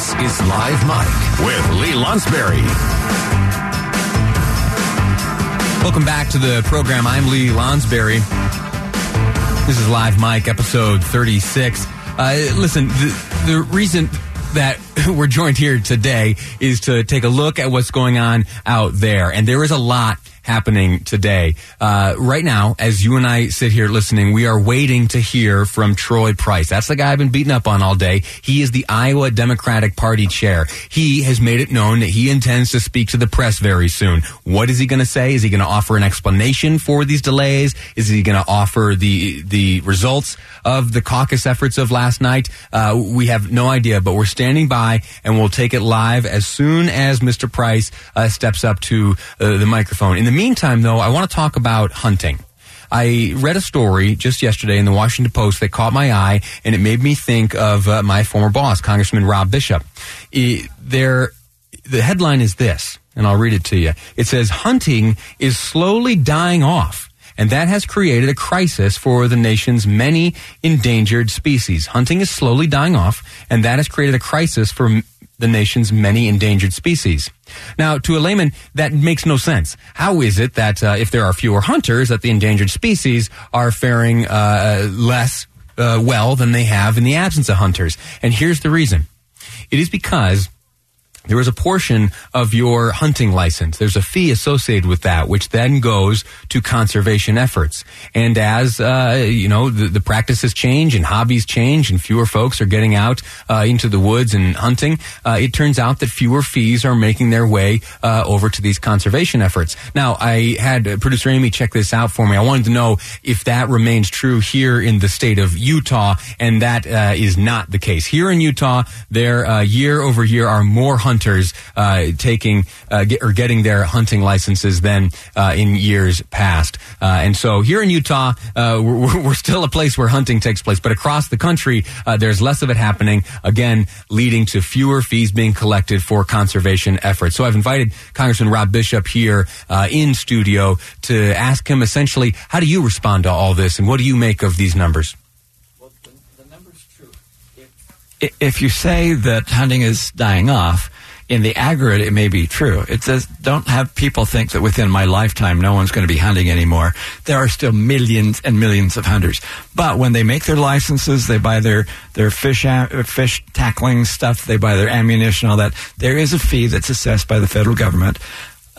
This is Live Mic with Lee Lonsberry. Welcome back to the program. I'm Lee Lonsberry. This is Live Mic, episode 36. Uh, listen, the, the reason that we're joined here today is to take a look at what's going on out there. And there is a lot happening today. Uh, right now, as you and I sit here listening, we are waiting to hear from Troy Price. That's the guy I've been beating up on all day. He is the Iowa Democratic Party chair. He has made it known that he intends to speak to the press very soon. What is he going to say? Is he going to offer an explanation for these delays? Is he going to offer the the results of the caucus efforts of last night? Uh, we have no idea, but we're standing by and we'll take it live as soon as Mr. Price uh, steps up to uh, the microphone. In the meantime, though, I want to talk about hunting. I read a story just yesterday in the Washington Post that caught my eye, and it made me think of uh, my former boss, Congressman Rob Bishop. There, the headline is this, and I'll read it to you. It says, "Hunting is slowly dying off." And that has created a crisis for the nation's many endangered species. Hunting is slowly dying off, and that has created a crisis for the nation's many endangered species. Now, to a layman, that makes no sense. How is it that uh, if there are fewer hunters, that the endangered species are faring uh, less uh, well than they have in the absence of hunters? And here's the reason. It is because there is a portion of your hunting license. There's a fee associated with that, which then goes to conservation efforts. And as uh, you know, the, the, practices change and hobbies change, and fewer folks are getting out uh, into the woods and hunting. Uh, it turns out that fewer fees are making their way uh, over to these conservation efforts. Now, I had producer Amy check this out for me. I wanted to know if that remains true here in the state of Utah, and that uh, is not the case. Here in Utah, there uh, year over year are more hunters uh, taking uh, get, or getting their hunting licenses than uh, in years past. Uh, and so here in Utah, uh, we're, we're, still a place where hunting takes place, but across the country, uh, there's less of it happening. Again, leading to fewer fees being collected for conservation efforts. So I've invited Congressman Rob Bishop here in studio to ask him essentially, how do you respond to all this, and what do you make of these numbers? if you say that hunting is dying off, in the aggregate, it may be true. It says, don't have people think that within my lifetime, no one's going to be hunting anymore. There are still millions and millions of hunters. But when they make their licenses, they buy their, their fish, fish tackling stuff, they buy their ammunition, all that. There is a fee that's assessed by the federal government.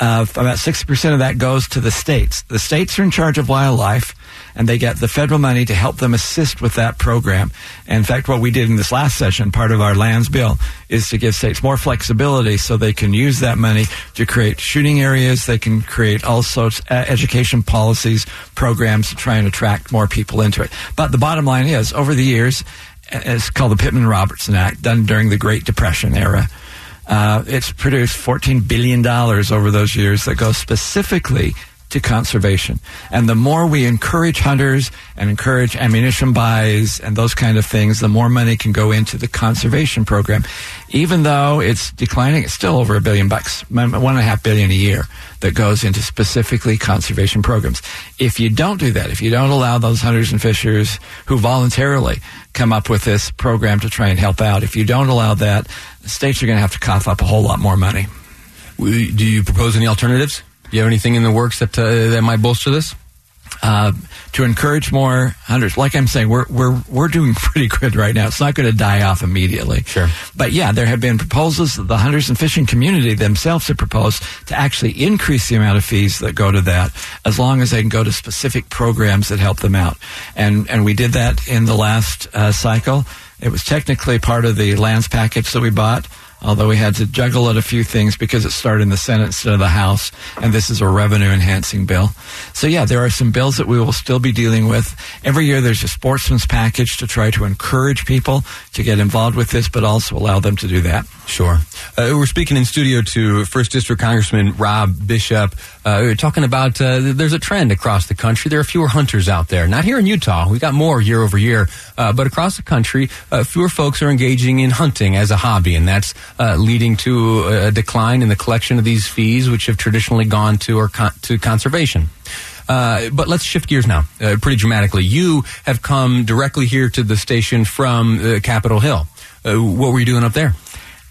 Uh, about 60% of that goes to the states. The states are in charge of wildlife and they get the federal money to help them assist with that program. And in fact, what we did in this last session, part of our lands bill, is to give states more flexibility so they can use that money to create shooting areas. They can create all sorts uh, education policies, programs to try and attract more people into it. But the bottom line is, over the years, it's called the Pittman Robertson Act, done during the Great Depression era. Uh, it's produced $14 billion over those years that goes specifically to conservation. And the more we encourage hunters and encourage ammunition buys and those kind of things, the more money can go into the conservation program. Even though it's declining, it's still over a billion bucks, one and a half billion a year that goes into specifically conservation programs. If you don't do that, if you don't allow those hunters and fishers who voluntarily come up with this program to try and help out, if you don't allow that, states are going to have to cough up a whole lot more money. Do you propose any alternatives? Do you have anything in the works that uh, that might bolster this? Uh, to encourage more hunters. Like I'm saying, we're we're we're doing pretty good right now. It's not going to die off immediately. Sure. But yeah, there have been proposals. That the hunters and fishing community themselves have proposed to actually increase the amount of fees that go to that, as long as they can go to specific programs that help them out. And and we did that in the last uh, cycle. It was technically part of the lands package that we bought. Although we had to juggle at a few things because it started in the Senate instead of the House, and this is a revenue enhancing bill. So yeah, there are some bills that we will still be dealing with. Every year there's a sportsman's package to try to encourage people to get involved with this, but also allow them to do that. Sure. Uh, we're speaking in studio to First District Congressman Rob Bishop. Uh, we're talking about uh, there's a trend across the country. There are fewer hunters out there. Not here in Utah. we've got more year over year, uh, but across the country, uh, fewer folks are engaging in hunting as a hobby, and that's uh, leading to a decline in the collection of these fees, which have traditionally gone to or con- to conservation. Uh, but let's shift gears now, uh, pretty dramatically. You have come directly here to the station from uh, Capitol Hill. Uh, what were you doing up there?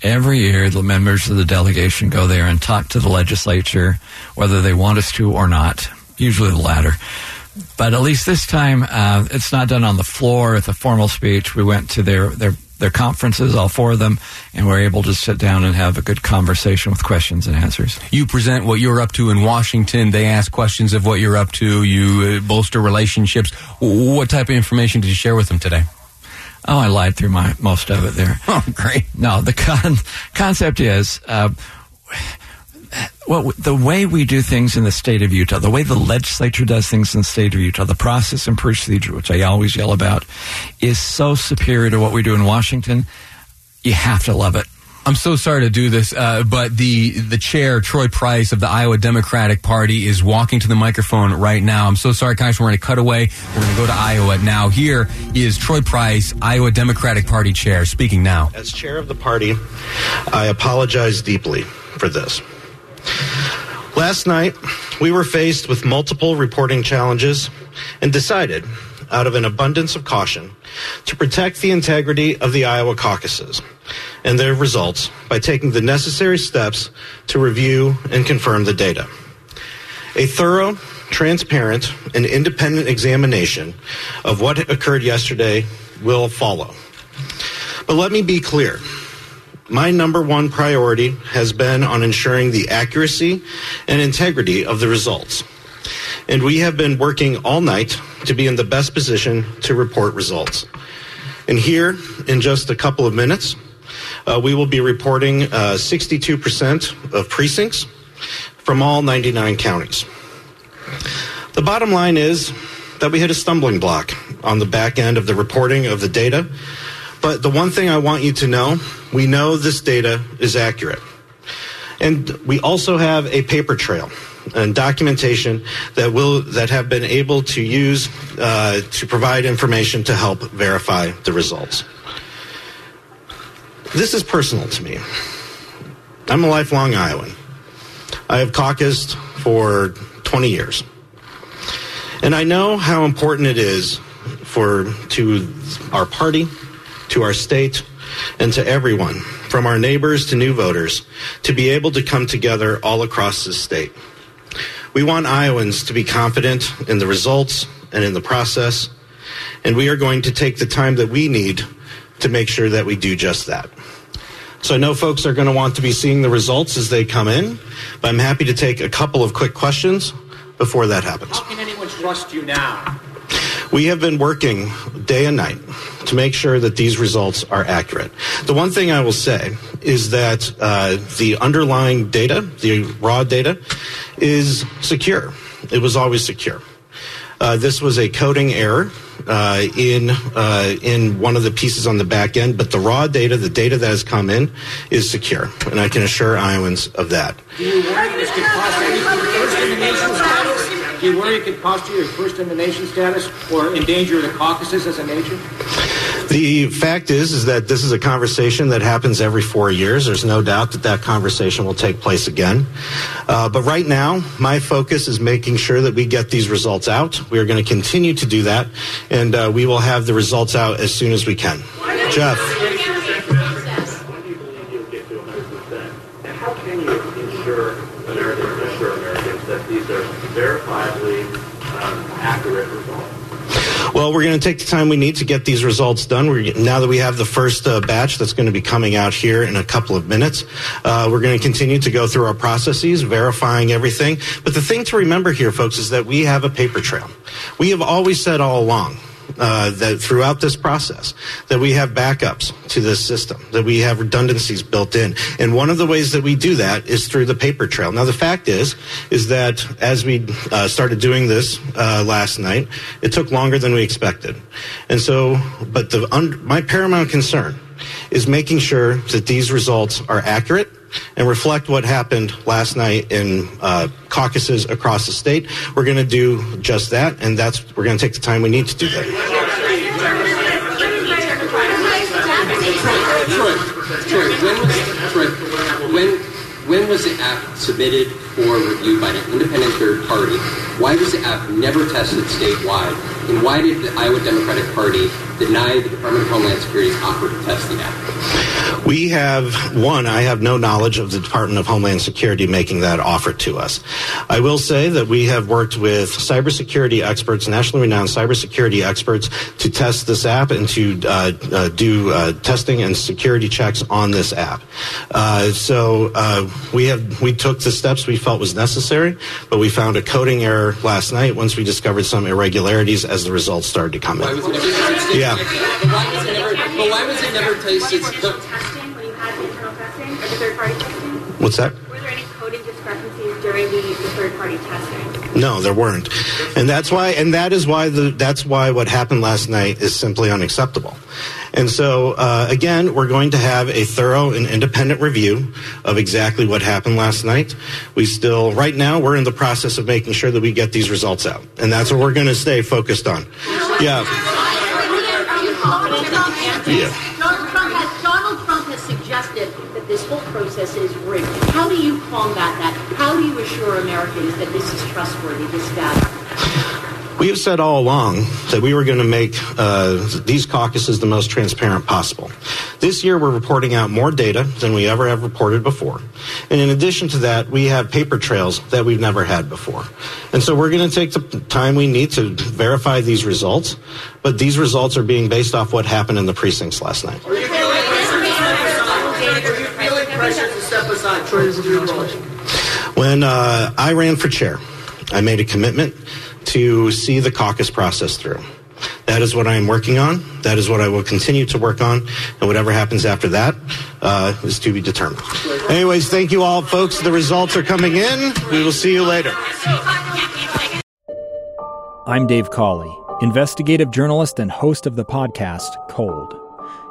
Every year, the members of the delegation go there and talk to the legislature, whether they want us to or not. Usually the latter. But at least this time, uh, it's not done on the floor with a formal speech. We went to their, their, their conferences, all four of them, and we're able to sit down and have a good conversation with questions and answers. You present what you're up to in Washington. They ask questions of what you're up to. You uh, bolster relationships. What type of information did you share with them today? Oh, I lied through my most of it there. Oh, great. No, the con- concept is uh, well, the way we do things in the state of Utah, the way the legislature does things in the state of Utah, the process and procedure, which I always yell about, is so superior to what we do in Washington. You have to love it. I'm so sorry to do this, uh, but the the chair, Troy Price of the Iowa Democratic Party, is walking to the microphone right now. I'm so sorry, Congressman. We're going to cut away. We're going to go to Iowa now. Here is Troy Price, Iowa Democratic Party chair, speaking now. As chair of the party, I apologize deeply for this. Last night, we were faced with multiple reporting challenges and decided, out of an abundance of caution, to protect the integrity of the Iowa caucuses and their results by taking the necessary steps to review and confirm the data. A thorough, transparent, and independent examination of what occurred yesterday will follow. But let me be clear. My number one priority has been on ensuring the accuracy and integrity of the results. And we have been working all night to be in the best position to report results. And here, in just a couple of minutes, uh, we will be reporting uh, 62% of precincts from all 99 counties. The bottom line is that we hit a stumbling block on the back end of the reporting of the data. But the one thing I want you to know, we know this data is accurate. And we also have a paper trail and documentation that will that have been able to use uh, to provide information to help verify the results. This is personal to me. I'm a lifelong Iowan. I have caucused for 20 years. And I know how important it is for to our party, to our state, and to everyone, from our neighbors to new voters, to be able to come together all across the state. We want Iowans to be confident in the results and in the process, and we are going to take the time that we need to make sure that we do just that. So I know folks are going to want to be seeing the results as they come in, but I'm happy to take a couple of quick questions before that happens. How can anyone trust you now? We have been working day and night to make sure that these results are accurate. The one thing I will say is that uh, the underlying data, the raw data, is secure. It was always secure. Uh, this was a coding error uh, in uh, in one of the pieces on the back end, but the raw data, the data that has come in, is secure, and I can assure Iowans of that. Do you worry it could cost you your first in the nation status or endanger the caucuses as a nation? The fact is, is that this is a conversation that happens every four years. There's no doubt that that conversation will take place again. Uh, but right now, my focus is making sure that we get these results out. We are going to continue to do that, and uh, we will have the results out as soon as we can. Jeff. Accurate results? Well, we're going to take the time we need to get these results done. We're, now that we have the first uh, batch that's going to be coming out here in a couple of minutes, uh, we're going to continue to go through our processes, verifying everything. But the thing to remember here, folks, is that we have a paper trail. We have always said all along uh, that throughout this process that we have backups to this system, that we have redundancies built in, and one of the ways that we do that is through the paper trail. Now, the fact is, is that as we uh, started doing this uh, last night, it took longer than we expected, and so, but the un- my paramount concern is making sure that these results are accurate and reflect what happened last night in uh, caucuses across the state. We're going to do just that, and that's we're going to take the time we need to do that. Troy, when was, Troy, when was the app submitted for review by an independent third party? Why was the app never tested statewide? And why did the Iowa Democratic Party deny the Department of Homeland Security's offer to test the app? We have, one, I have no knowledge of the Department of Homeland Security making that offer to us. I will say that we have worked with cybersecurity experts, nationally renowned cybersecurity experts, to test this app and to uh, uh, do uh, testing and security checks on this app. Uh, so uh, we have we took the steps we felt was necessary, but we found a coding error last night once we discovered some irregularities as the results started to come in. Why was it never tested? Yeah. But why was it never, but why was it never tested? testing when you had the internal testing or the third party testing? What's that? Were there any coding discrepancies during the, the third party testing? No, there weren't, and that's why, and that is why the that's why what happened last night is simply unacceptable. And so, uh, again, we're going to have a thorough and independent review of exactly what happened last night. We still, right now, we're in the process of making sure that we get these results out, and that's what we're going to stay focused on. Yeah. Yeah. This whole process is rigged. How do you combat that? How do you assure Americans that this is trustworthy, this data? We have said all along that we were going to make uh, these caucuses the most transparent possible. This year, we're reporting out more data than we ever have reported before. And in addition to that, we have paper trails that we've never had before. And so we're going to take the time we need to verify these results, but these results are being based off what happened in the precincts last night. Are you feeling pressure to step aside Troy's new role? When uh, I ran for chair, I made a commitment to see the caucus process through. That is what I am working on. That is what I will continue to work on. And whatever happens after that uh, is to be determined. Anyways, thank you all, folks. The results are coming in. We will see you later. I'm Dave Cawley, investigative journalist and host of the podcast Cold.